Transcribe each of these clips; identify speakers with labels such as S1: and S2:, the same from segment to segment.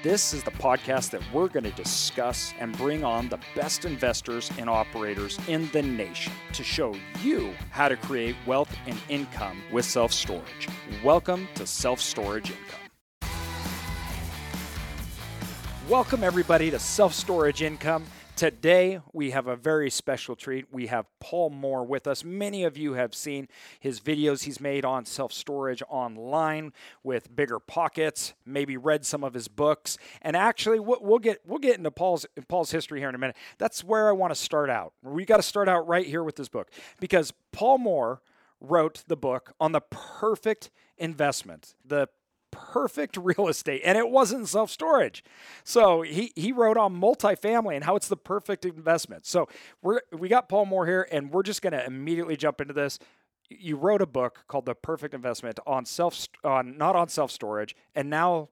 S1: This is the podcast that we're going to discuss and bring on the best investors and operators in the nation to show you how to create wealth and income with self storage. Welcome to Self Storage Income. Welcome, everybody, to Self Storage Income. Today, we have a very special treat. We have Paul Moore with us. Many of you have seen his videos he's made on self storage online with bigger pockets, maybe read some of his books. And actually, we'll get, we'll get into Paul's, Paul's history here in a minute. That's where I want to start out. We got to start out right here with this book because Paul Moore wrote the book on the perfect investment, the perfect real estate and it wasn't self-storage. So he he wrote on multifamily and how it's the perfect investment. So we're we got Paul Moore here and we're just going to immediately jump into this. You wrote a book called The Perfect Investment on self on not on self-storage and now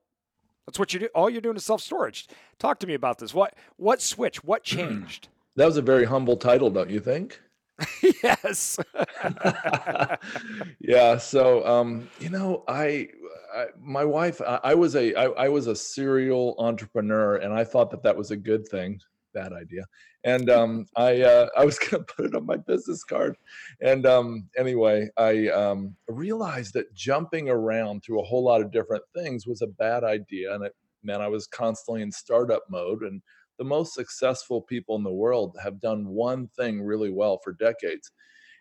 S1: that's what you do all you're doing is self-storage. Talk to me about this. What what switch? What hmm. changed?
S2: That was a very humble title, don't you think?
S1: yes.
S2: yeah. So, um, you know, I, I my wife, I, I was a, I, I was a serial entrepreneur, and I thought that that was a good thing. Bad idea. And um, I, uh, I was going to put it on my business card. And um, anyway, I um, realized that jumping around through a whole lot of different things was a bad idea, and it meant I was constantly in startup mode and the most successful people in the world have done one thing really well for decades.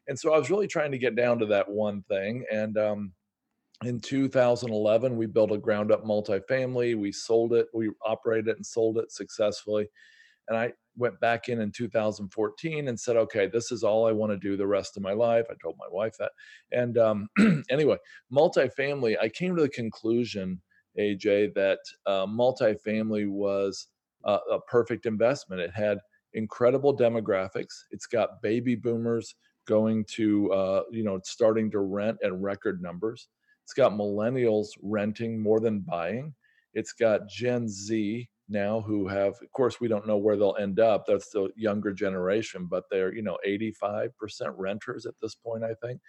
S2: And so I was really trying to get down to that one thing. And um, in 2011, we built a ground up multifamily. We sold it, we operated it and sold it successfully. And I went back in in 2014 and said, okay, this is all I want to do the rest of my life. I told my wife that. And um, anyway, multifamily, I came to the conclusion, AJ, that uh, multifamily was a perfect investment. It had incredible demographics. It's got baby boomers going to, uh, you know, starting to rent at record numbers. It's got millennials renting more than buying. It's got Gen Z now who have, of course, we don't know where they'll end up. That's the younger generation, but they're, you know, 85% renters at this point, I think.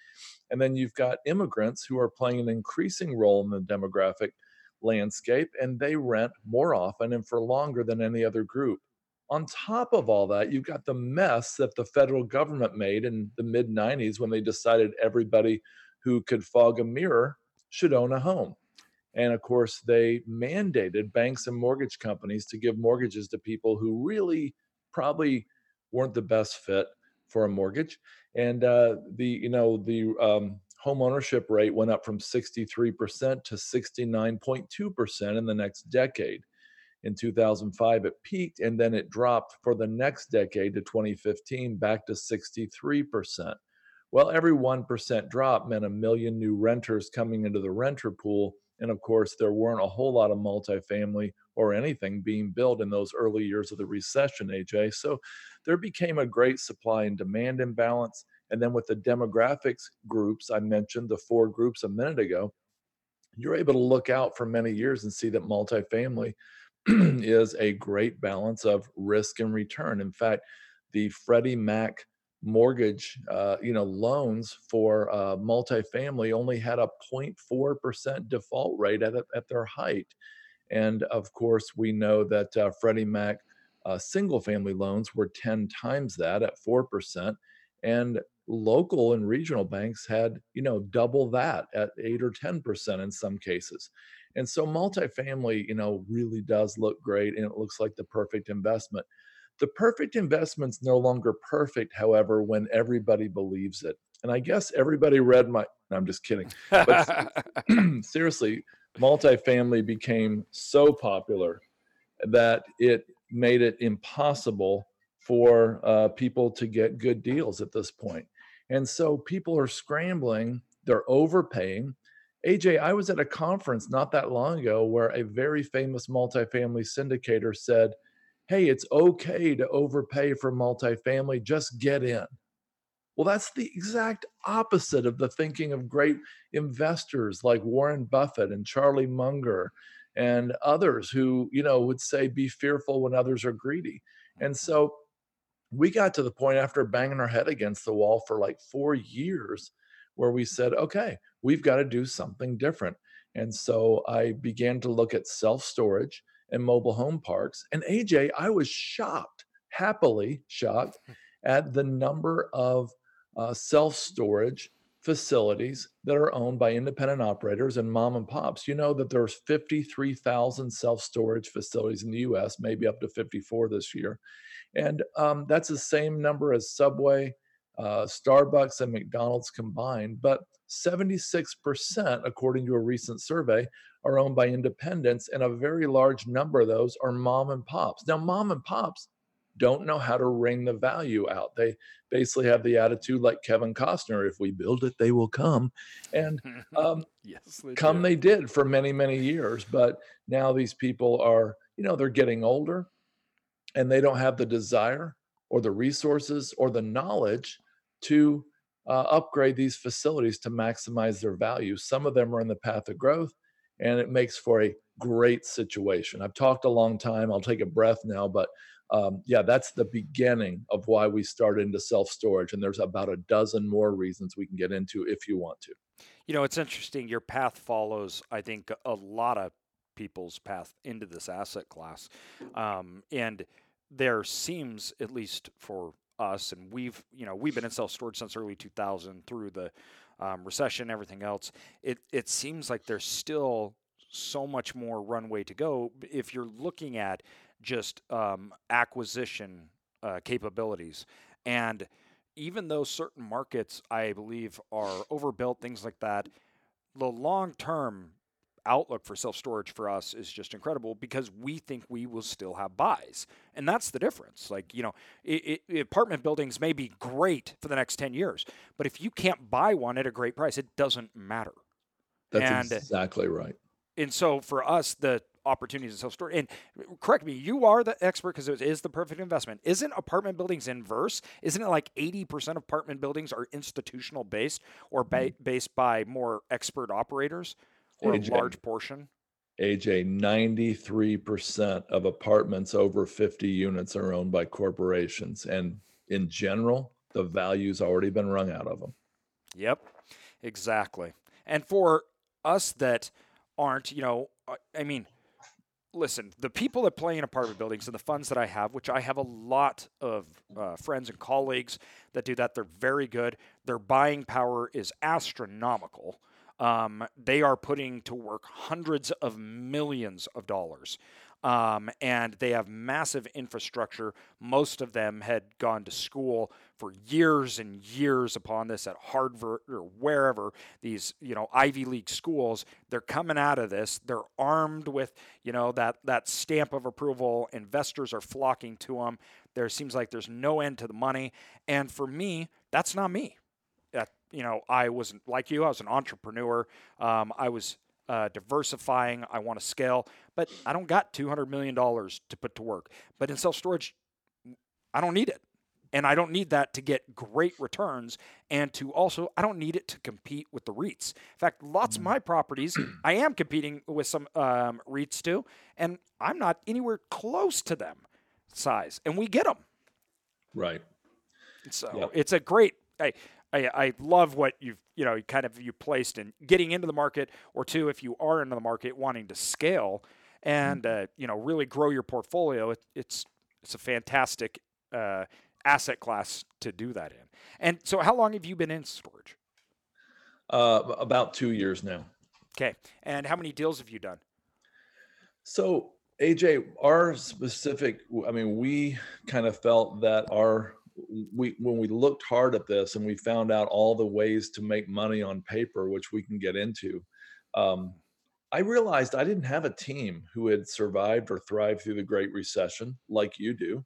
S2: And then you've got immigrants who are playing an increasing role in the demographic landscape and they rent more often and for longer than any other group. On top of all that, you've got the mess that the federal government made in the mid 90s when they decided everybody who could fog a mirror should own a home. And of course, they mandated banks and mortgage companies to give mortgages to people who really probably weren't the best fit for a mortgage. And uh, the you know the um, home ownership rate went up from 63% to 69.2% in the next decade. In 2005, it peaked and then it dropped for the next decade to 2015 back to 63%. Well, every 1% drop meant a million new renters coming into the renter pool. And of course, there weren't a whole lot of multifamily or anything being built in those early years of the recession, AJ. So there became a great supply and demand imbalance. And then with the demographics groups, I mentioned the four groups a minute ago, you're able to look out for many years and see that multifamily is a great balance of risk and return. In fact, the Freddie Mac mortgage, uh, you know, loans for uh, multifamily only had a 0.4% default rate at, at their height. And of course, we know that uh, Freddie Mac uh, single family loans were 10 times that at 4%. And local and regional banks had you know double that at 8 or 10% in some cases. And so multifamily you know really does look great and it looks like the perfect investment. The perfect investment's no longer perfect however when everybody believes it. And i guess everybody read my no, i'm just kidding. But seriously multifamily became so popular that it made it impossible for uh, people to get good deals at this point and so people are scrambling, they're overpaying. AJ, I was at a conference not that long ago where a very famous multifamily syndicator said, hey, it's okay to overpay for multifamily, just get in. Well, that's the exact opposite of the thinking of great investors like Warren Buffett and Charlie Munger and others who, you know, would say be fearful when others are greedy. And so we got to the point after banging our head against the wall for like 4 years where we said, okay, we've got to do something different. And so I began to look at self storage and mobile home parks. And AJ, I was shocked, happily shocked, at the number of uh, self storage facilities that are owned by independent operators and mom and pops. You know that there's 53,000 self storage facilities in the US, maybe up to 54 this year. And um, that's the same number as Subway, uh, Starbucks, and McDonald's combined. But 76%, according to a recent survey, are owned by independents, and a very large number of those are mom and pops. Now, mom and pops don't know how to wring the value out. They basically have the attitude like Kevin Costner if we build it, they will come. And um, yes, they come do. they did for many, many years. But now these people are, you know, they're getting older and they don't have the desire or the resources or the knowledge to uh, upgrade these facilities to maximize their value. Some of them are in the path of growth, and it makes for a great situation. I've talked a long time. I'll take a breath now, but um, yeah, that's the beginning of why we started into self storage. And there's about a dozen more reasons we can get into if you want to.
S1: You know, it's interesting. Your path follows, I think, a lot of people's path into this asset class. Um, and there seems, at least for us, and we've, you know, we've been in self storage since early 2000 through the um, recession, everything else. It, it seems like there's still so much more runway to go if you're looking at just um, acquisition uh, capabilities. And even though certain markets, I believe, are overbuilt, things like that, the long term outlook for self storage for us is just incredible because we think we will still have buys. And that's the difference. Like, you know, it, it, apartment buildings may be great for the next 10 years, but if you can't buy one at a great price, it doesn't matter.
S2: That's and, exactly right.
S1: And so for us, the opportunities in self storage. And correct me, you are the expert because it is the perfect investment. Isn't apartment buildings inverse? Isn't it like 80% of apartment buildings are institutional based or ba- mm-hmm. based by more expert operators or AJ, a large portion?
S2: AJ, 93% of apartments over 50 units are owned by corporations. And in general, the value's already been wrung out of them.
S1: Yep, exactly. And for us that aren't, you know, I mean, listen, the people that play in apartment buildings and the funds that I have, which I have a lot of uh, friends and colleagues that do that, they're very good. Their buying power is astronomical. Um, they are putting to work hundreds of millions of dollars um, and they have massive infrastructure. Most of them had gone to school for years and years upon this at Harvard or wherever these you know Ivy League schools. They're coming out of this. They're armed with you know that that stamp of approval. Investors are flocking to them. There seems like there's no end to the money. And for me, that's not me. That you know, I wasn't like you. I was an entrepreneur. Um, I was uh, diversifying. I want to scale, but I don't got $200 million to put to work. But in self storage, I don't need it. And I don't need that to get great returns. And to also, I don't need it to compete with the REITs. In fact, lots of mm. my properties, I am competing with some um, REITs too, and I'm not anywhere close to them size. And we get them.
S2: Right.
S1: So yep. it's a great. Hey, I, I love what you've you know kind of you placed in getting into the market, or two, if you are into the market wanting to scale and mm-hmm. uh, you know really grow your portfolio, it, it's it's a fantastic uh, asset class to do that in. And so, how long have you been in storage?
S2: Uh, about two years now.
S1: Okay, and how many deals have you done?
S2: So AJ, our specific, I mean, we kind of felt that our we when we looked hard at this and we found out all the ways to make money on paper, which we can get into, um, I realized I didn't have a team who had survived or thrived through the Great Recession like you do.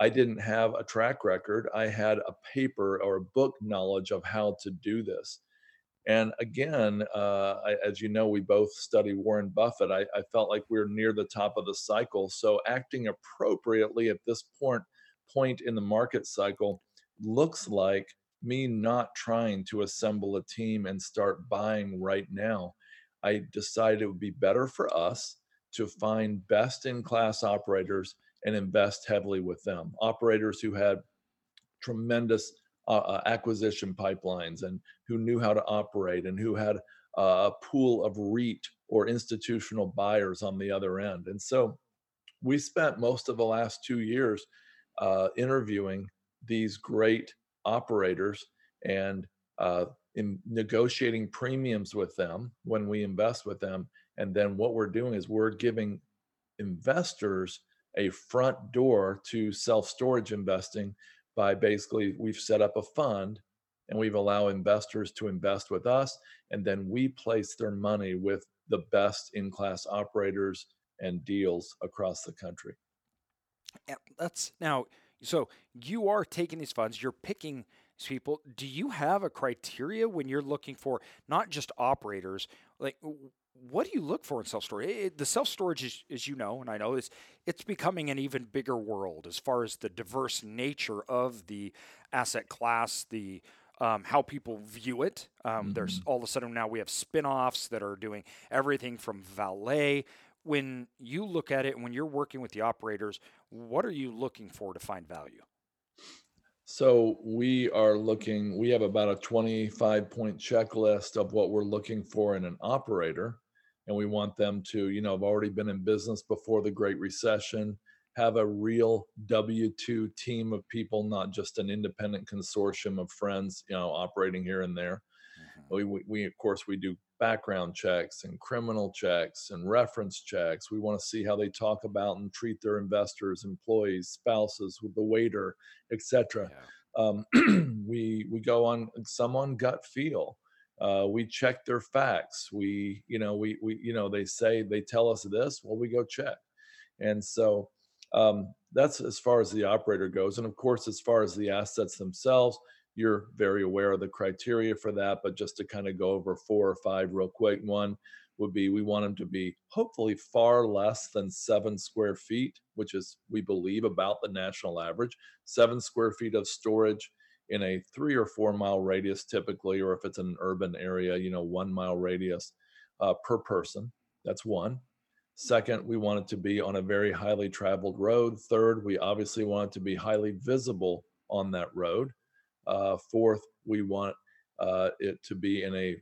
S2: I didn't have a track record. I had a paper or a book knowledge of how to do this. And again, uh, I, as you know, we both study Warren Buffett. I, I felt like we we're near the top of the cycle. So acting appropriately at this point point in the market cycle looks like me not trying to assemble a team and start buying right now. I decided it would be better for us to find best in class operators and invest heavily with them. Operators who had tremendous uh, uh, acquisition pipelines and who knew how to operate and who had a pool of REIT or institutional buyers on the other end. And so we spent most of the last two years uh, interviewing these great operators and uh, in negotiating premiums with them when we invest with them. And then what we're doing is we're giving investors a front door to self storage investing by basically we've set up a fund and we've allowed investors to invest with us and then we place their money with the best in class operators and deals across the country
S1: that's now so you are taking these funds you're picking these people do you have a criteria when you're looking for not just operators like what do you look for in self storage? The self storage, is, as you know, and I know, is it's becoming an even bigger world as far as the diverse nature of the asset class, the um, how people view it. Um, mm-hmm. There's all of a sudden now we have spin-offs that are doing everything from valet. When you look at it, when you're working with the operators, what are you looking for to find value?
S2: So we are looking, we have about a 25 point checklist of what we're looking for in an operator and we want them to, you know, have already been in business before the Great Recession, have a real W 2 team of people, not just an independent consortium of friends, you know, operating here and there. Mm-hmm. We, we, we, of course, we do background checks and criminal checks and reference checks. We want to see how they talk about and treat their investors, employees, spouses, with the waiter, etc. Yeah. Um, we we go on some on gut feel uh, we check their facts we you know we we you know they say they tell us this well we go check and so um, that's as far as the operator goes and of course as far as the assets themselves you're very aware of the criteria for that but just to kind of go over four or five real quick one would be we want them to be hopefully far less than seven square feet which is we believe about the national average seven square feet of storage in a three or four mile radius typically, or if it's an urban area, you know, one mile radius uh, per person. That's one. Second, we want it to be on a very highly traveled road. Third, we obviously want it to be highly visible on that road. Uh, fourth, we want uh, it to be in a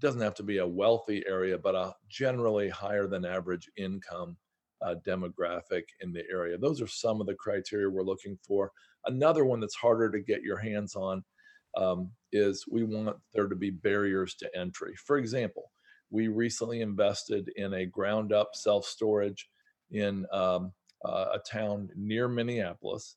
S2: doesn't have to be a wealthy area, but a generally higher than average income uh, demographic in the area. Those are some of the criteria we're looking for. Another one that's harder to get your hands on um, is we want there to be barriers to entry. For example, we recently invested in a ground up self storage in um, uh, a town near Minneapolis.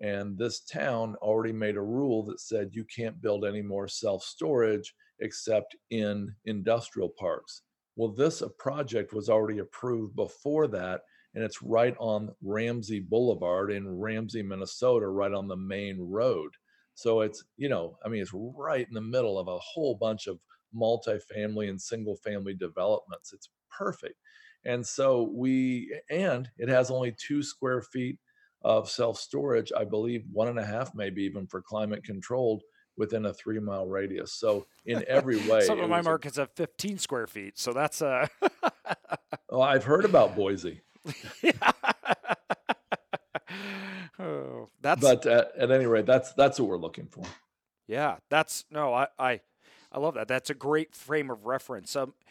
S2: And this town already made a rule that said you can't build any more self storage except in industrial parks. Well, this project was already approved before that, and it's right on Ramsey Boulevard in Ramsey, Minnesota, right on the main road. So it's, you know, I mean, it's right in the middle of a whole bunch of multifamily and single family developments. It's perfect. And so we, and it has only two square feet of self storage, I believe one and a half, maybe even for climate controlled within a three mile radius. So in every way,
S1: some of my markets a, have 15 square feet. So that's a.
S2: oh, I've heard about Boise.
S1: oh, that's
S2: but at, at any rate, that's that's what we're looking for.
S1: Yeah, that's no, I I, I love that. That's a great frame of reference. Um, uh,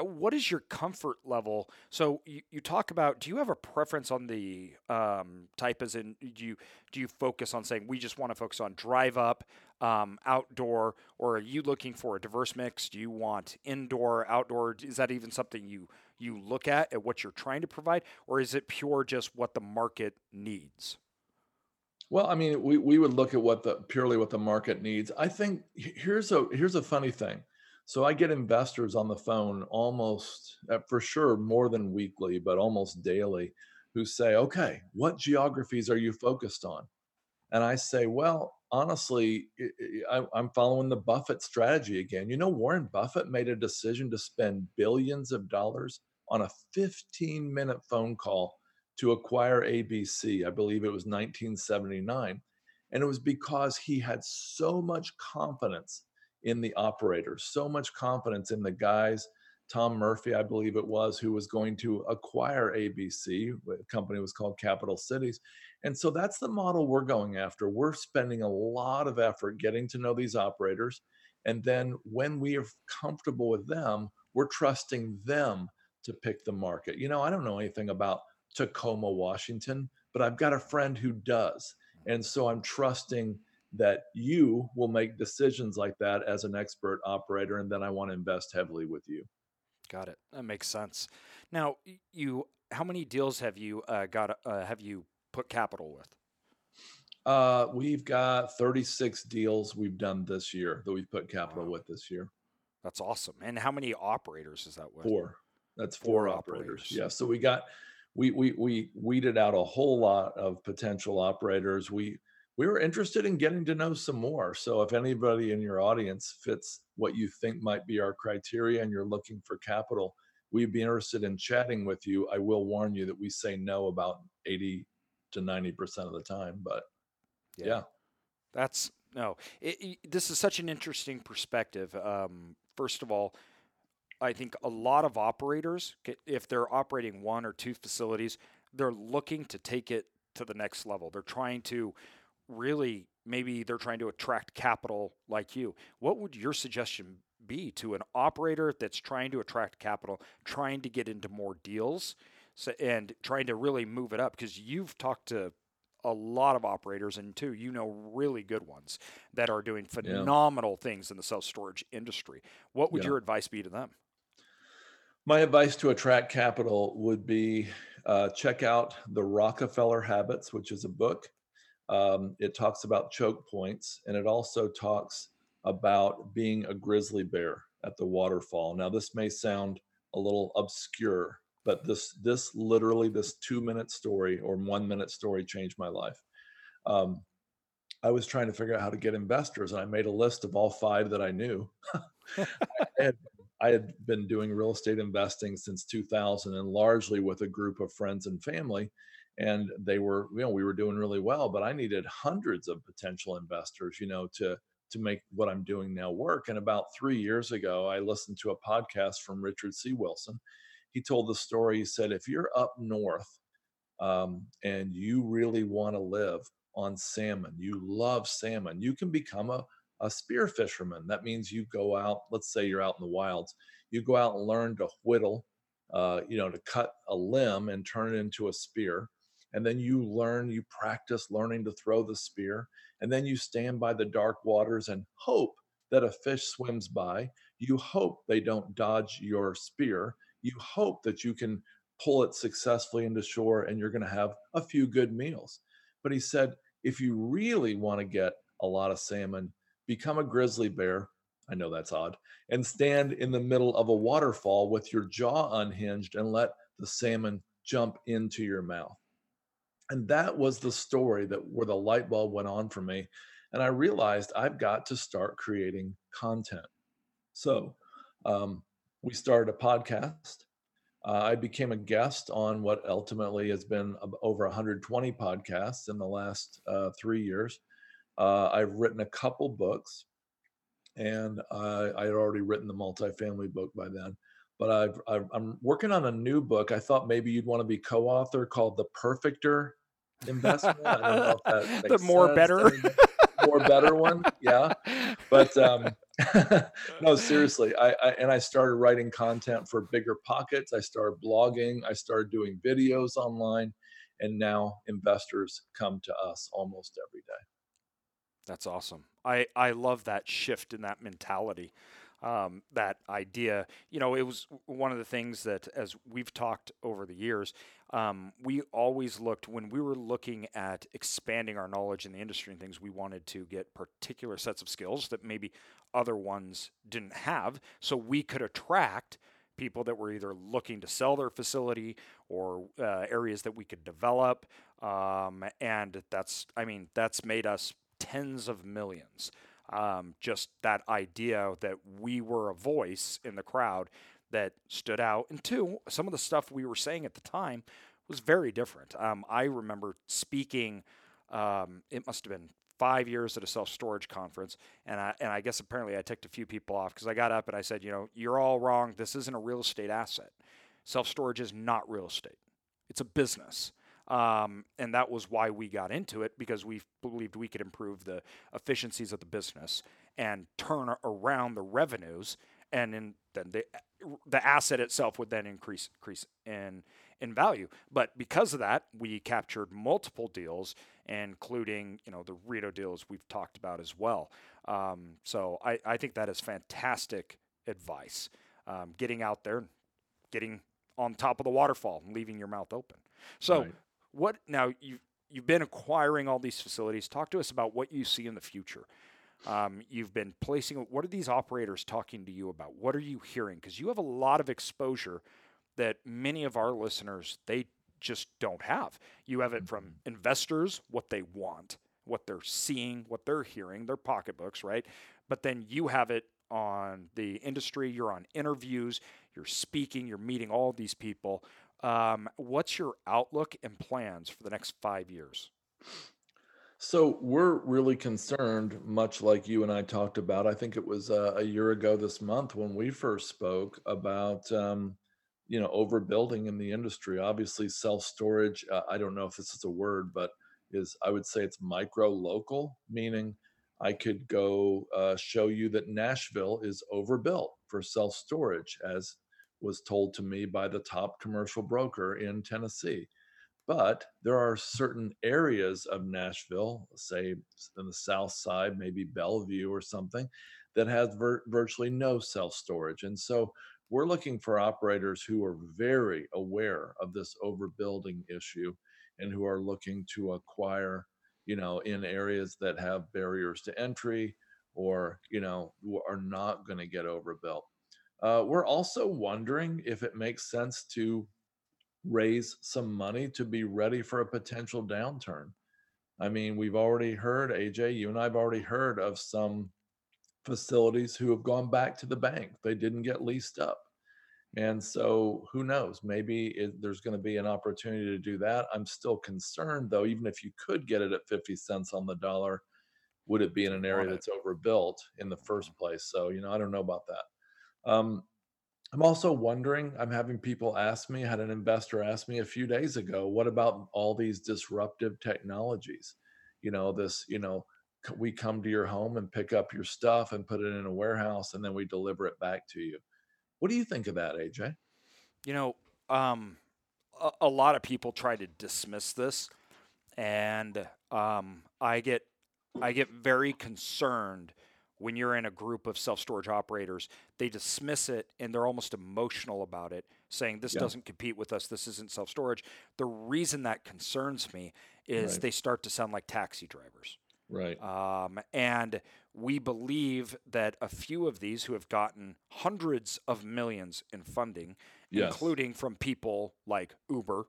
S1: what is your comfort level? So you, you talk about. Do you have a preference on the um, type? As in, do you do you focus on saying we just want to focus on drive up, um, outdoor, or are you looking for a diverse mix? Do you want indoor, outdoor? Is that even something you you look at at what you're trying to provide, or is it pure just what the market needs?
S2: Well, I mean, we, we would look at what the purely what the market needs. I think here's a here's a funny thing. So I get investors on the phone almost uh, for sure more than weekly, but almost daily, who say, "Okay, what geographies are you focused on?" And I say, "Well, honestly, I'm following the Buffett strategy again. You know, Warren Buffett made a decision to spend billions of dollars on a 15 minute phone call to acquire ABC. I believe it was 1979. And it was because he had so much confidence in the operators, so much confidence in the guys. Tom Murphy, I believe it was, who was going to acquire ABC. The company was called Capital Cities. And so that's the model we're going after. We're spending a lot of effort getting to know these operators. And then when we are comfortable with them, we're trusting them to pick the market. You know, I don't know anything about Tacoma, Washington, but I've got a friend who does. And so I'm trusting that you will make decisions like that as an expert operator. And then I want to invest heavily with you.
S1: Got it. That makes sense. Now, you, how many deals have you uh, got? Uh, have you put capital with?
S2: Uh, we've got 36 deals we've done this year that we've put capital wow. with this year.
S1: That's awesome. And how many operators is that with?
S2: Four. That's four, four operators. operators. Yeah. So we got we we we weeded out a whole lot of potential operators. We we were interested in getting to know some more. So if anybody in your audience fits what you think might be our criteria and you're looking for capital, we'd be interested in chatting with you. I will warn you that we say no about 80 to 90% of the time, but yeah. yeah.
S1: That's no, it, it, this is such an interesting perspective. Um, first of all, I think a lot of operators, if they're operating one or two facilities, they're looking to take it to the next level. They're trying to really, maybe they're trying to attract capital like you. What would your suggestion be to an operator that's trying to attract capital, trying to get into more deals, so, and trying to really move it up? Because you've talked to a lot of operators, and two, you know, really good ones that are doing phenomenal yeah. things in the self storage industry. What would yeah. your advice be to them?
S2: My advice to attract capital would be uh, check out The Rockefeller Habits, which is a book. Um, it talks about choke points and it also talks about being a grizzly bear at the waterfall. Now, this may sound a little obscure, but this this literally this two minute story or one minute story changed my life. Um, I was trying to figure out how to get investors, and I made a list of all five that I knew. I had I had been doing real estate investing since 2000 and largely with a group of friends and family. And they were, you know, we were doing really well, but I needed hundreds of potential investors, you know, to to make what I'm doing now work. And about three years ago, I listened to a podcast from Richard C. Wilson. He told the story. He said, if you're up north um, and you really want to live on salmon, you love salmon, you can become a a spear fisherman. That means you go out, let's say you're out in the wilds, you go out and learn to whittle, uh, you know, to cut a limb and turn it into a spear. And then you learn, you practice learning to throw the spear. And then you stand by the dark waters and hope that a fish swims by. You hope they don't dodge your spear. You hope that you can pull it successfully into shore and you're going to have a few good meals. But he said, if you really want to get a lot of salmon, become a grizzly bear. I know that's odd. And stand in the middle of a waterfall with your jaw unhinged and let the salmon jump into your mouth. And that was the story that where the light bulb went on for me. And I realized I've got to start creating content. So um, we started a podcast. Uh, I became a guest on what ultimately has been over 120 podcasts in the last uh, three years. Uh, I've written a couple books, and I, I had already written the multifamily book by then. But I've, I've, I'm working on a new book. I thought maybe you'd want to be co-author called "The Perfector Investment." I don't know if
S1: that the more sense. better,
S2: more better one, yeah. But um, no, seriously, I, I and I started writing content for Bigger Pockets. I started blogging. I started doing videos online, and now investors come to us almost every day.
S1: That's awesome. I, I love that shift in that mentality. Um, that idea, you know, it was one of the things that, as we've talked over the years, um, we always looked when we were looking at expanding our knowledge in the industry and things, we wanted to get particular sets of skills that maybe other ones didn't have, so we could attract people that were either looking to sell their facility or uh, areas that we could develop. Um, and that's, I mean, that's made us tens of millions. Um, just that idea that we were a voice in the crowd that stood out. And two, some of the stuff we were saying at the time was very different. Um, I remember speaking, um, it must have been five years at a self storage conference, and I and I guess apparently I ticked a few people off because I got up and I said, you know, you're all wrong. This isn't a real estate asset. Self storage is not real estate. It's a business. Um, and that was why we got into it because we believed we could improve the efficiencies of the business and turn around the revenues, and then the the asset itself would then increase increase in in value. But because of that, we captured multiple deals, including you know the Rito deals we've talked about as well. Um, so I, I think that is fantastic advice. Um, getting out there, getting on top of the waterfall, and leaving your mouth open. So right. What now you you've been acquiring all these facilities. Talk to us about what you see in the future. Um, you've been placing. What are these operators talking to you about? What are you hearing? Because you have a lot of exposure that many of our listeners they just don't have. You have it from mm-hmm. investors, what they want, what they're seeing, what they're hearing, their pocketbooks, right? But then you have it on the industry. You're on interviews. You're speaking. You're meeting all these people. Um, what's your outlook and plans for the next five years?
S2: So we're really concerned, much like you and I talked about. I think it was uh, a year ago this month when we first spoke about, um, you know, overbuilding in the industry. Obviously, self storage. Uh, I don't know if this is a word, but is I would say it's micro local, meaning I could go uh, show you that Nashville is overbuilt for self storage, as was told to me by the top commercial broker in Tennessee. But there are certain areas of Nashville, say in the south side, maybe Bellevue or something, that has vir- virtually no self storage. And so we're looking for operators who are very aware of this overbuilding issue and who are looking to acquire, you know, in areas that have barriers to entry or, you know, are not going to get overbuilt. Uh, we're also wondering if it makes sense to raise some money to be ready for a potential downturn. I mean, we've already heard, AJ, you and I have already heard of some facilities who have gone back to the bank. They didn't get leased up. And so who knows? Maybe it, there's going to be an opportunity to do that. I'm still concerned, though, even if you could get it at 50 cents on the dollar, would it be in an area that's overbuilt in the first place? So, you know, I don't know about that. Um, I'm also wondering, I'm having people ask me, I had an investor ask me a few days ago, what about all these disruptive technologies? You know, this, you know, we come to your home and pick up your stuff and put it in a warehouse and then we deliver it back to you. What do you think of that, AJ?
S1: You know, um, a, a lot of people try to dismiss this, and um, I get I get very concerned when you're in a group of self storage operators, they dismiss it and they're almost emotional about it, saying this yeah. doesn't compete with us, this isn't self storage. The reason that concerns me is right. they start to sound like taxi drivers.
S2: Right.
S1: Um, and we believe that a few of these who have gotten hundreds of millions in funding, yes. including from people like Uber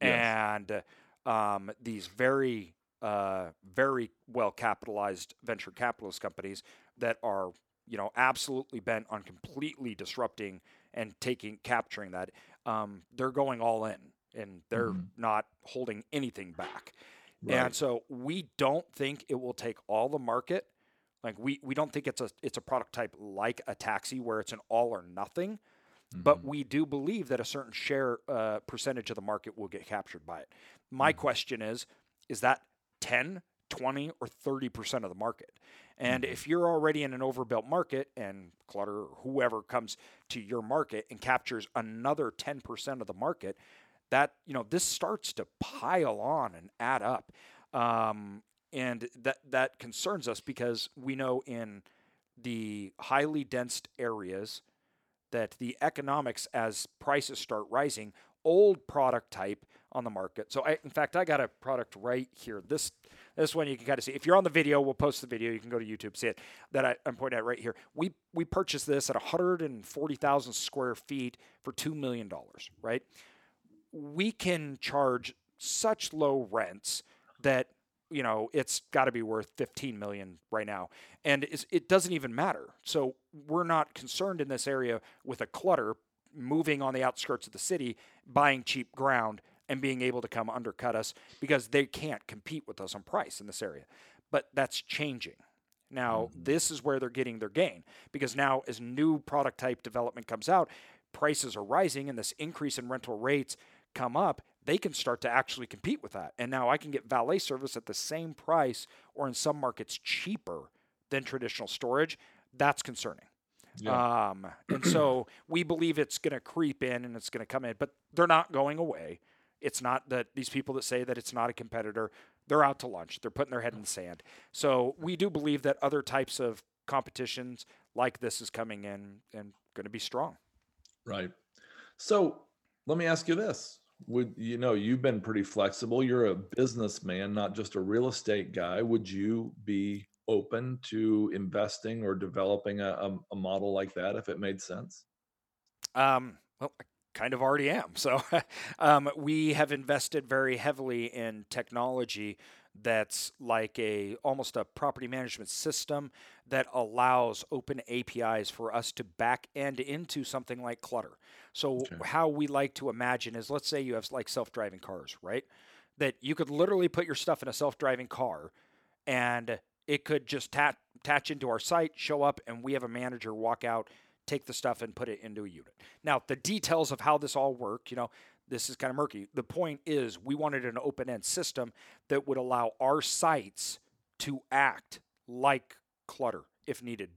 S1: yes. and um, these very uh, very well capitalized venture capitalist companies that are you know absolutely bent on completely disrupting and taking capturing that um, they're going all in and they're mm-hmm. not holding anything back right. and so we don't think it will take all the market like we, we don't think it's a it's a product type like a taxi where it's an all or nothing mm-hmm. but we do believe that a certain share uh, percentage of the market will get captured by it my mm-hmm. question is is that 10, 20, or 30% of the market. And mm-hmm. if you're already in an overbuilt market and Clutter or whoever comes to your market and captures another 10% of the market, that, you know, this starts to pile on and add up. Um, and that, that concerns us because we know in the highly dense areas that the economics, as prices start rising, old product type on the market. So I, in fact, I got a product right here. This this one you can kind of see. If you're on the video, we'll post the video. You can go to YouTube, see it. That I, am pointing at right here. We we purchased this at 140,000 square feet for two million dollars. Right? We can charge such low rents that you know, it's got to be worth 15 million right now. And it doesn't even matter. So we're not concerned in this area with a clutter moving on the outskirts of the city, buying cheap ground and being able to come undercut us because they can't compete with us on price in this area. But that's changing. Now, mm-hmm. this is where they're getting their gain because now, as new product type development comes out, prices are rising and this increase in rental rates come up, they can start to actually compete with that. And now I can get valet service at the same price or in some markets cheaper than traditional storage. That's concerning. Yeah. Um, and so we believe it's going to creep in and it's going to come in, but they're not going away. It's not that these people that say that it's not a competitor, they're out to lunch. They're putting their head in the sand. So we do believe that other types of competitions like this is coming in and going to be strong.
S2: Right. So let me ask you this. Would you know you've been pretty flexible? You're a businessman, not just a real estate guy. Would you be open to investing or developing a, a, a model like that if it made sense?
S1: Um, well, I kind of already am. So um, we have invested very heavily in technology that's like a almost a property management system that allows open APIs for us to back end into something like clutter. So okay. how we like to imagine is let's say you have like self-driving cars, right? That you could literally put your stuff in a self-driving car and it could just tat- attach into our site, show up, and we have a manager walk out, take the stuff, and put it into a unit. Now, the details of how this all work, you know, this is kind of murky. The point is, we wanted an open end system that would allow our sites to act like clutter if needed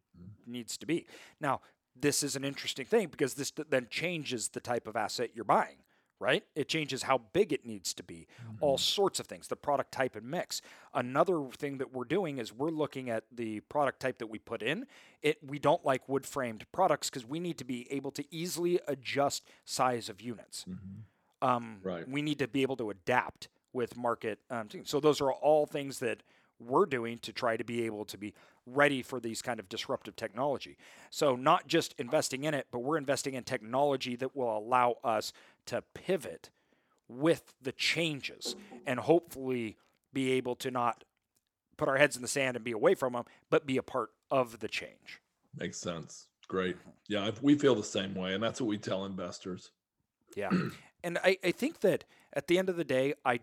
S1: needs to be. Now, this is an interesting thing because this then changes the type of asset you're buying right? It changes how big it needs to be, mm-hmm. all sorts of things, the product type and mix. Another thing that we're doing is we're looking at the product type that we put in. It we don't like wood framed products because we need to be able to easily adjust size of units. Mm-hmm. Um, right. We need to be able to adapt with market. Um, so those are all things that we're doing to try to be able to be ready for these kind of disruptive technology. So not just investing in it, but we're investing in technology that will allow us to pivot with the changes and hopefully be able to not put our heads in the sand and be away from them, but be a part of the change.
S2: Makes sense. Great. Yeah, we feel the same way, and that's what we tell investors.
S1: Yeah, and I, I think that at the end of the day, I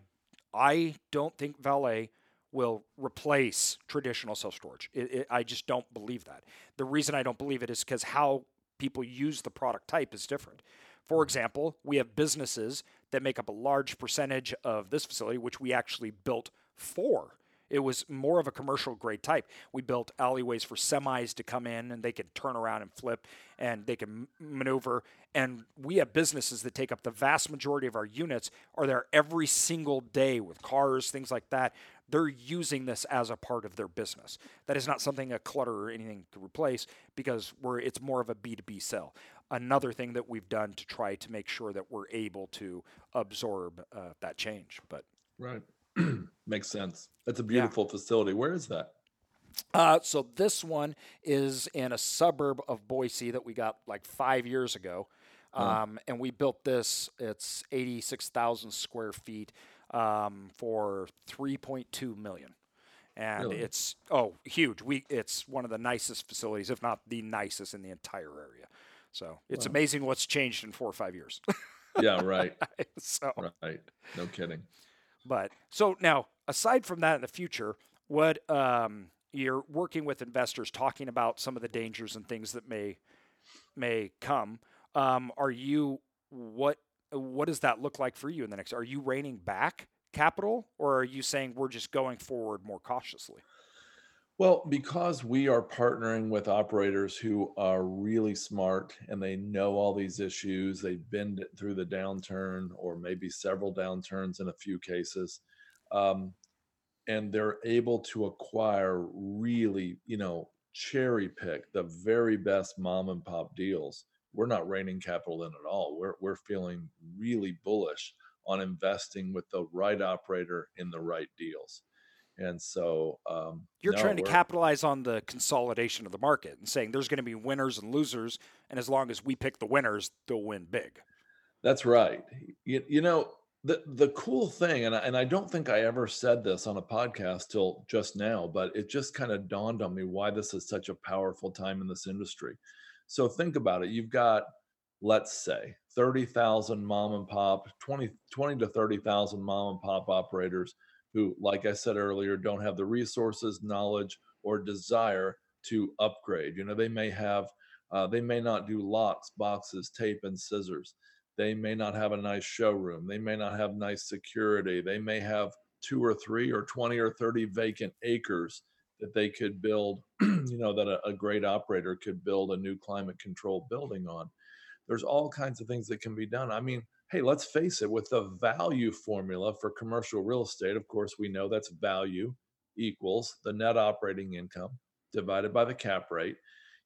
S1: I don't think valet will replace traditional self storage. I just don't believe that. The reason I don't believe it is because how people use the product type is different. For example, we have businesses that make up a large percentage of this facility, which we actually built for. It was more of a commercial grade type. We built alleyways for semis to come in and they can turn around and flip and they can maneuver. And we have businesses that take up the vast majority of our units are there every single day with cars, things like that. They're using this as a part of their business. That is not something a clutter or anything to replace because we're it's more of a B2B sell another thing that we've done to try to make sure that we're able to absorb uh, that change. But
S2: right, makes sense. That's a beautiful yeah. facility. Where is that?
S1: Uh, so this one is in a suburb of Boise that we got like five years ago, um, and we built this. It's eighty six thousand square feet um, for three point two million and really? it's oh huge. We it's one of the nicest facilities, if not the nicest in the entire area. So it's wow. amazing what's changed in four or five years.
S2: yeah, right. so right, no kidding.
S1: But so now, aside from that, in the future, what um, you're working with investors, talking about some of the dangers and things that may may come. Um, are you what what does that look like for you in the next? Are you reining back capital, or are you saying we're just going forward more cautiously?
S2: Well, because we are partnering with operators who are really smart and they know all these issues, they've been through the downturn or maybe several downturns in a few cases, um, and they're able to acquire really, you know, cherry pick the very best mom and pop deals. We're not reining capital in at all. We're we're feeling really bullish on investing with the right operator in the right deals. And so um,
S1: you're no, trying to capitalize on the consolidation of the market and saying there's going to be winners and losers, and as long as we pick the winners, they'll win big.
S2: That's right. You, you know, the the cool thing, and I, and I don't think I ever said this on a podcast till just now, but it just kind of dawned on me why this is such a powerful time in this industry. So think about it. You've got, let's say, 30,000 mom and pop, 20, 20 to 30,000 mom and pop operators who, like I said earlier, don't have the resources, knowledge, or desire to upgrade. You know, they may have, uh, they may not do locks, boxes, tape, and scissors they may not have a nice showroom. They may not have nice security. They may have two or three or 20 or 30 vacant acres that they could build, you know, that a, a great operator could build a new climate controlled building on. There's all kinds of things that can be done. I mean, hey, let's face it, with the value formula for commercial real estate, of course, we know that's value equals the net operating income divided by the cap rate.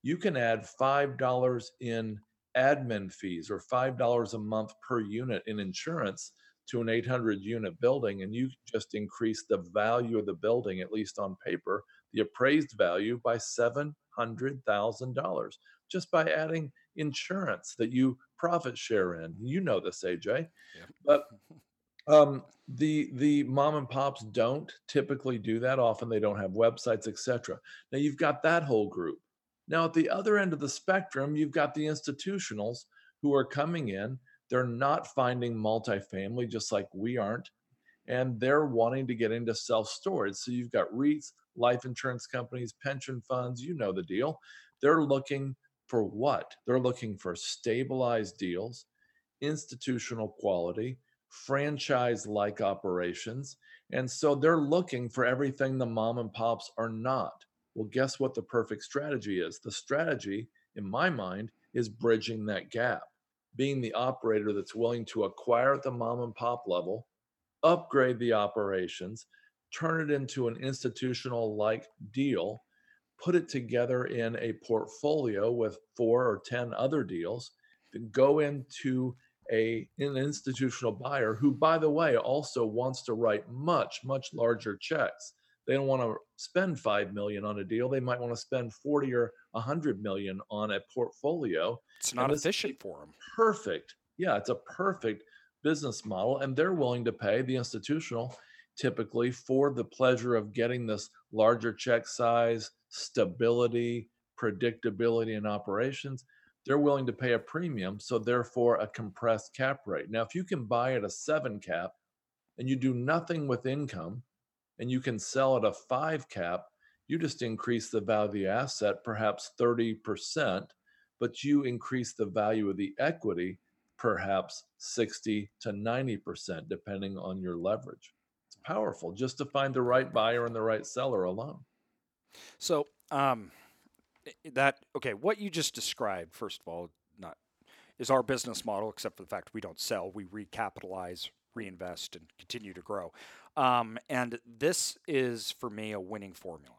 S2: You can add $5 in admin fees or $5 a month per unit in insurance to an 800 unit building and you just increase the value of the building at least on paper the appraised value by $700,000 just by adding insurance that you profit share in you know this AJ yep. but um, the the mom and pops don't typically do that often they don't have websites etc now you've got that whole group now, at the other end of the spectrum, you've got the institutionals who are coming in. They're not finding multifamily just like we aren't, and they're wanting to get into self storage. So you've got REITs, life insurance companies, pension funds, you know the deal. They're looking for what? They're looking for stabilized deals, institutional quality, franchise like operations. And so they're looking for everything the mom and pops are not. Well, guess what the perfect strategy is? The strategy, in my mind, is bridging that gap, being the operator that's willing to acquire at the mom and pop level, upgrade the operations, turn it into an institutional like deal, put it together in a portfolio with four or 10 other deals, then go into a, an institutional buyer who, by the way, also wants to write much, much larger checks. They don't want to spend 5 million on a deal they might want to spend 40 or 100 million on a portfolio
S1: it's not efficient for them
S2: perfect yeah it's a perfect business model and they're willing to pay the institutional typically for the pleasure of getting this larger check size stability predictability in operations they're willing to pay a premium so therefore a compressed cap rate now if you can buy at a 7 cap and you do nothing with income and you can sell at a five cap, you just increase the value of the asset perhaps 30%, but you increase the value of the equity perhaps 60 to 90%, depending on your leverage. It's powerful just to find the right buyer and the right seller alone.
S1: So, um, that, okay, what you just described, first of all, not is our business model, except for the fact we don't sell, we recapitalize, reinvest, and continue to grow. Um, and this is, for me, a winning formula.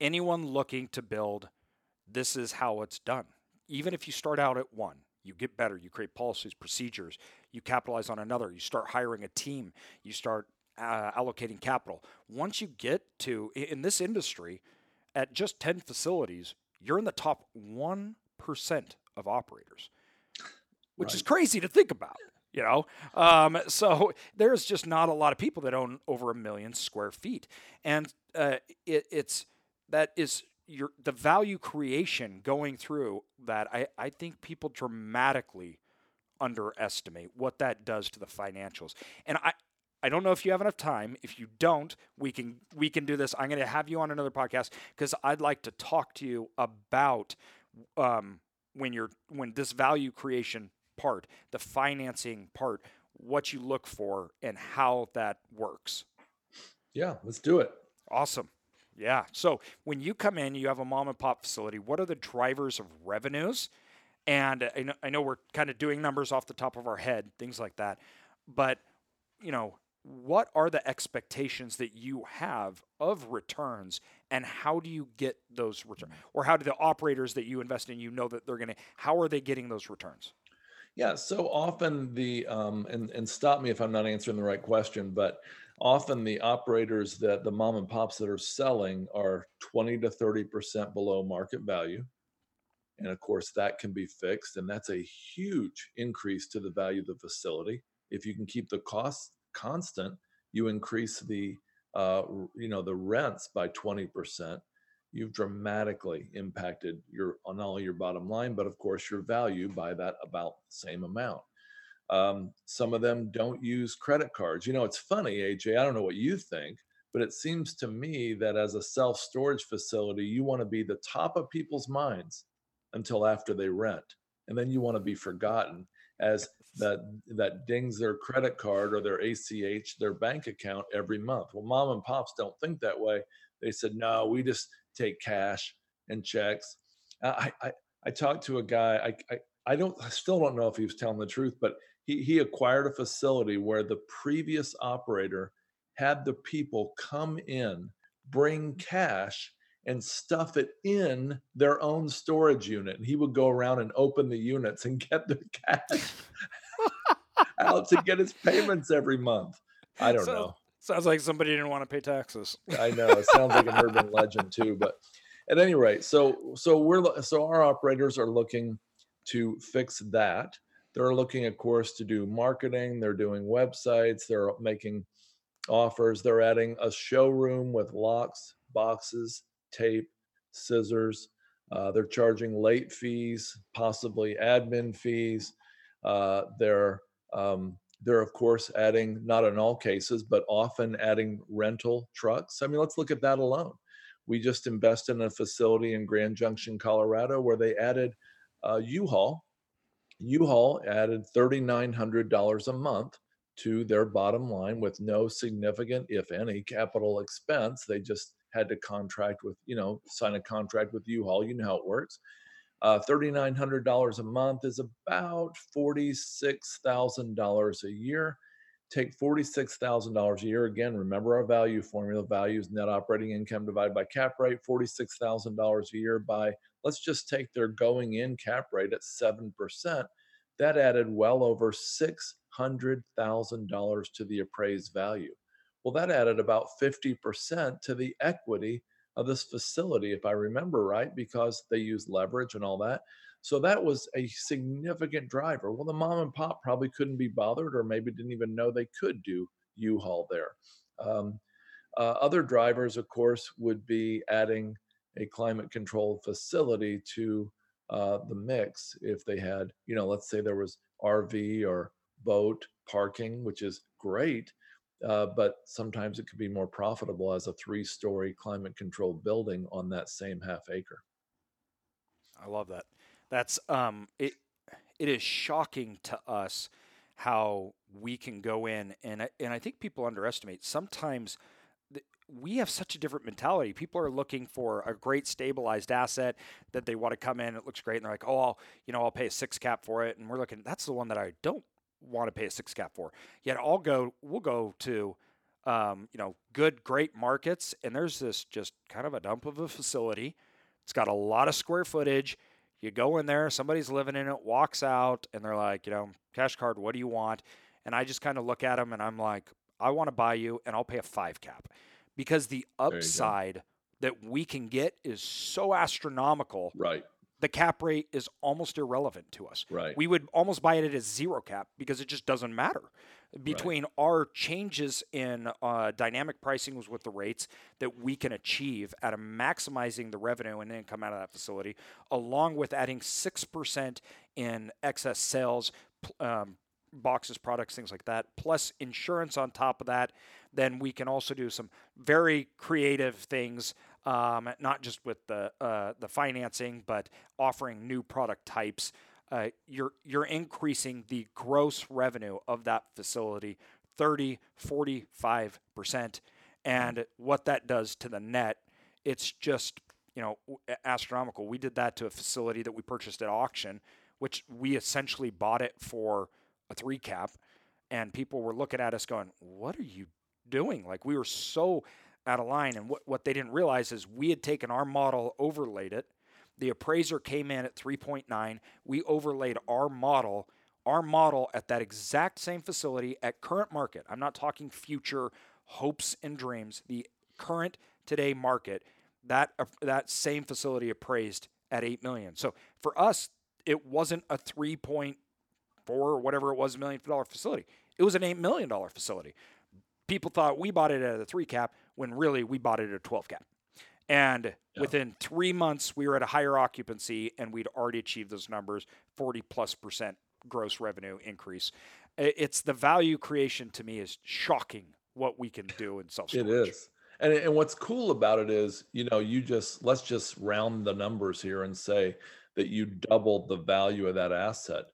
S1: Anyone looking to build, this is how it's done. Even if you start out at one, you get better, you create policies, procedures, you capitalize on another, you start hiring a team, you start uh, allocating capital. Once you get to, in this industry, at just 10 facilities, you're in the top 1% of operators, which right. is crazy to think about you know um, so there's just not a lot of people that own over a million square feet and uh, it, it's that is your the value creation going through that I, I think people dramatically underestimate what that does to the financials and i I don't know if you have enough time. If you don't, we can we can do this. I'm going to have you on another podcast because I'd like to talk to you about um, when you're when this value creation part, the financing part, what you look for, and how that works.
S2: Yeah, let's do it.
S1: Awesome. Yeah. So when you come in, you have a mom and pop facility. What are the drivers of revenues? And I know, I know we're kind of doing numbers off the top of our head, things like that. But, you know, what are the expectations that you have of returns and how do you get those returns or how do the operators that you invest in you know that they're going to how are they getting those returns?
S2: Yeah, so often the um, and and stop me if I'm not answering the right question, but often the operators that the mom and pops that are selling are 20 to 30 percent below market value, and of course that can be fixed, and that's a huge increase to the value of the facility. if you can keep the costs constant, you increase the uh, you know the rents by 20%. You've dramatically impacted your on all your bottom line, but of course your value by that about the same amount. Um, some of them don't use credit cards. You know, it's funny, AJ. I don't know what you think, but it seems to me that as a self storage facility, you want to be the top of people's minds until after they rent. And then you want to be forgotten as that that dings their credit card or their ACH, their bank account every month. Well, mom and pops don't think that way. They said, no, we just take cash and checks. I I, I talked to a guy. I, I I don't I still don't know if he was telling the truth, but he he acquired a facility where the previous operator had the people come in, bring cash and stuff it in their own storage unit. And he would go around and open the units and get the cash out to get his payments every month. I don't so, know.
S1: Sounds like somebody didn't want to pay taxes.
S2: I know. It sounds like an urban legend too. But at any rate, so so we're so our operators are looking to fix that. They're looking, of course, to do marketing. They're doing websites. They're making offers. They're adding a showroom with locks, boxes, tape, scissors. Uh, they're charging late fees, possibly admin fees. Uh, they're um, they're of course adding not in all cases, but often adding rental trucks. I mean, let's look at that alone. We just invested in a facility in Grand Junction, Colorado, where they added uh, U-Haul. U-Haul added $3,900 a month to their bottom line with no significant, if any, capital expense. They just had to contract with, you know, sign a contract with U-Haul. You know how it works. Uh, $3,900 a month is about $46,000 a year. Take $46,000 a year. Again, remember our value formula. Value is net operating income divided by cap rate. $46,000 a year by, let's just take their going in cap rate at 7%. That added well over $600,000 to the appraised value. Well, that added about 50% to the equity of this facility, if I remember right, because they use leverage and all that. So that was a significant driver. Well, the mom and pop probably couldn't be bothered, or maybe didn't even know they could do U-Haul there. Um, uh, other drivers, of course, would be adding a climate controlled facility to uh, the mix if they had, you know, let's say there was RV or boat parking, which is great. Uh, but sometimes it could be more profitable as a three-story climate-controlled building on that same half acre.
S1: I love that. That's um, it. It is shocking to us how we can go in and and I think people underestimate sometimes we have such a different mentality. People are looking for a great stabilized asset that they want to come in. It looks great, and they're like, "Oh, I'll, you know, I'll pay a six cap for it." And we're looking. That's the one that I don't want to pay a six cap for. Yet I'll go, we'll go to, um, you know, good, great markets, and there's this just kind of a dump of a facility. It's got a lot of square footage. You go in there, somebody's living in it, walks out, and they're like, you know, cash card, what do you want? And I just kind of look at them and I'm like, I want to buy you, and I'll pay a five cap because the upside that we can get is so astronomical.
S2: Right
S1: the cap rate is almost irrelevant to us.
S2: Right.
S1: We would almost buy it at a zero cap because it just doesn't matter. Between right. our changes in uh, dynamic pricing with the rates that we can achieve at a maximizing the revenue and income out of that facility, along with adding six percent in excess sales, um, boxes, products, things like that, plus insurance on top of that, then we can also do some very creative things um, not just with the uh, the financing, but offering new product types. Uh, you're you're increasing the gross revenue of that facility 30 45 percent. And what that does to the net it's just you know astronomical. We did that to a facility that we purchased at auction which we essentially bought it for a three cap. And people were looking at us going what are you doing? Like we were so out of line. And what, what they didn't realize is we had taken our model, overlaid it. The appraiser came in at 3.9. We overlaid our model, our model at that exact same facility at current market. I'm not talking future hopes and dreams. The current today market, that uh, that same facility appraised at 8 million. So for us, it wasn't a 3.4 or whatever it was million dollar facility. It was an $8 million facility. People thought we bought it at a three cap when really we bought it at a 12 cap. And yeah. within three months, we were at a higher occupancy and we'd already achieved those numbers 40 plus percent gross revenue increase. It's the value creation to me is shocking what we can do in self storage.
S2: It is. And, and what's cool about it is, you know, you just let's just round the numbers here and say that you doubled the value of that asset.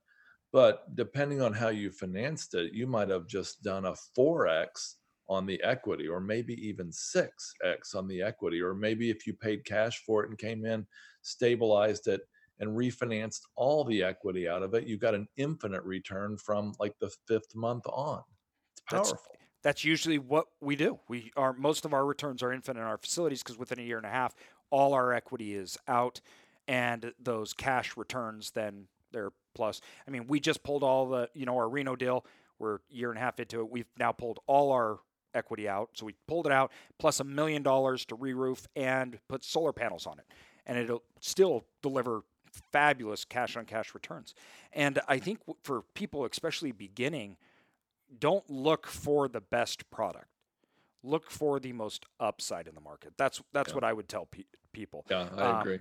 S2: But depending on how you financed it, you might have just done a 4x on the equity, or maybe even 6x on the equity, or maybe if you paid cash for it and came in, stabilized it, and refinanced all the equity out of it, you got an infinite return from like the fifth month on. It's powerful.
S1: That's, that's usually what we do. We are most of our returns are infinite in our facilities because within a year and a half, all our equity is out, and those cash returns then they're plus. I mean, we just pulled all the you know our Reno deal. We're a year and a half into it. We've now pulled all our equity out, so we pulled it out plus a million dollars to re-roof and put solar panels on it, and it'll still deliver fabulous cash on cash returns. And I think for people, especially beginning don't look for the best product. Look for the most upside in the market. That's that's yeah. what I would tell pe- people.
S2: Yeah, I um, agree.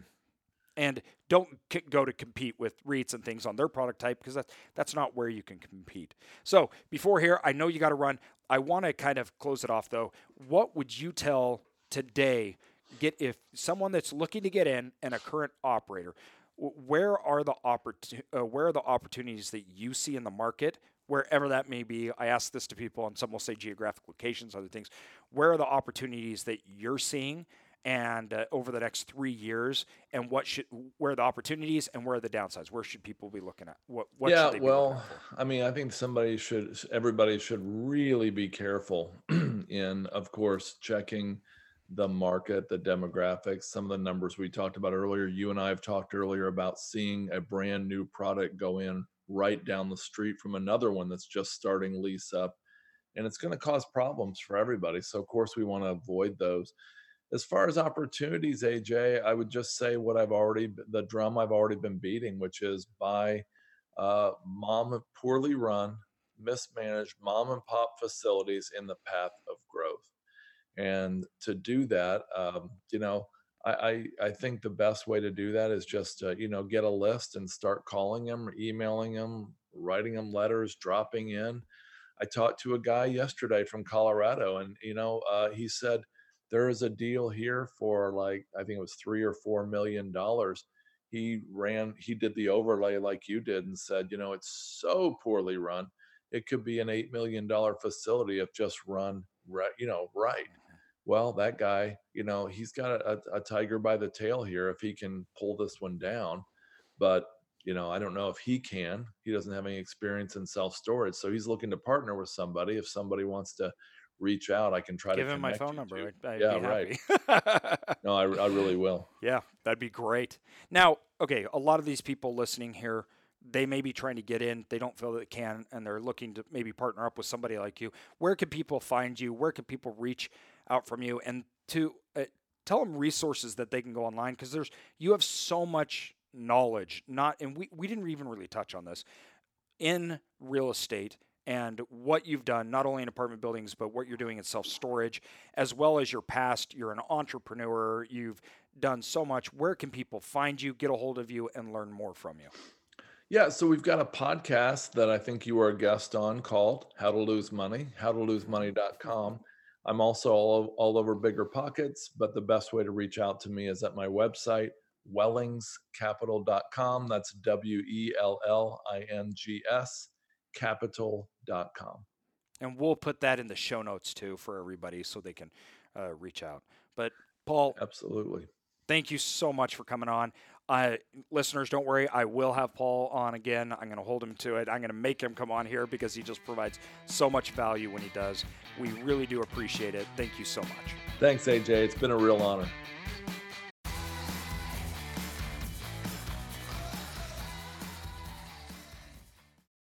S1: And don't c- go to compete with REITs and things on their product type because that's that's not where you can compete. So before here, I know you got to run. I want to kind of close it off though. What would you tell today? Get if someone that's looking to get in and a current operator, where are the oppor- uh, where are the opportunities that you see in the market wherever that may be. I ask this to people, and some will say geographic locations, other things. Where are the opportunities that you're seeing? And uh, over the next three years, and what should where are the opportunities and where are the downsides? Where should people be looking at? What? what
S2: yeah, well, I mean, I think somebody should, everybody should really be careful in, of course, checking the market, the demographics, some of the numbers we talked about earlier. You and I have talked earlier about seeing a brand new product go in right down the street from another one that's just starting lease up and it's going to cause problems for everybody so of course we want to avoid those as far as opportunities aj i would just say what i've already the drum i've already been beating which is by uh, mom poorly run mismanaged mom and pop facilities in the path of growth and to do that um, you know I, I, I think the best way to do that is just uh, you know get a list and start calling them, emailing them, writing them letters, dropping in. I talked to a guy yesterday from Colorado, and you know uh, he said there is a deal here for like I think it was three or four million dollars. He ran, he did the overlay like you did, and said, you know, it's so poorly run. It could be an eight million dollar facility if just run right, you know, right mm-hmm. well, that guy, you know, he's got a, a, tiger by the tail here if he can pull this one down. But, you know, I don't know if he can. He doesn't have any experience in self storage. So he's looking to partner with somebody. If somebody wants to reach out, I can try
S1: Give
S2: to
S1: give him my phone number. I'd, I'd
S2: yeah, right. no, I, I really will.
S1: Yeah, that'd be great. Now, okay, a lot of these people listening here, they may be trying to get in, they don't feel that they can, and they're looking to maybe partner up with somebody like you. Where can people find you? Where can people reach out from you? And to uh, tell them resources that they can go online because there's you have so much knowledge. Not and we we didn't even really touch on this in real estate and what you've done, not only in apartment buildings, but what you're doing in self storage, as well as your past. You're an entrepreneur. You've done so much. Where can people find you, get a hold of you, and learn more from you?
S2: Yeah, so we've got a podcast that I think you were a guest on called How to Lose Money, howtolosemoney.com. I'm also all, all over Bigger Pockets, but the best way to reach out to me is at my website, wellingscapital.com. That's W E L L I N G S capital.com.
S1: And we'll put that in the show notes too for everybody so they can uh, reach out. But Paul,
S2: absolutely.
S1: Thank you so much for coming on. Uh, listeners, don't worry. I will have Paul on again. I'm going to hold him to it. I'm going to make him come on here because he just provides so much value when he does. We really do appreciate it. Thank you so much.
S2: Thanks, AJ. It's been a real honor.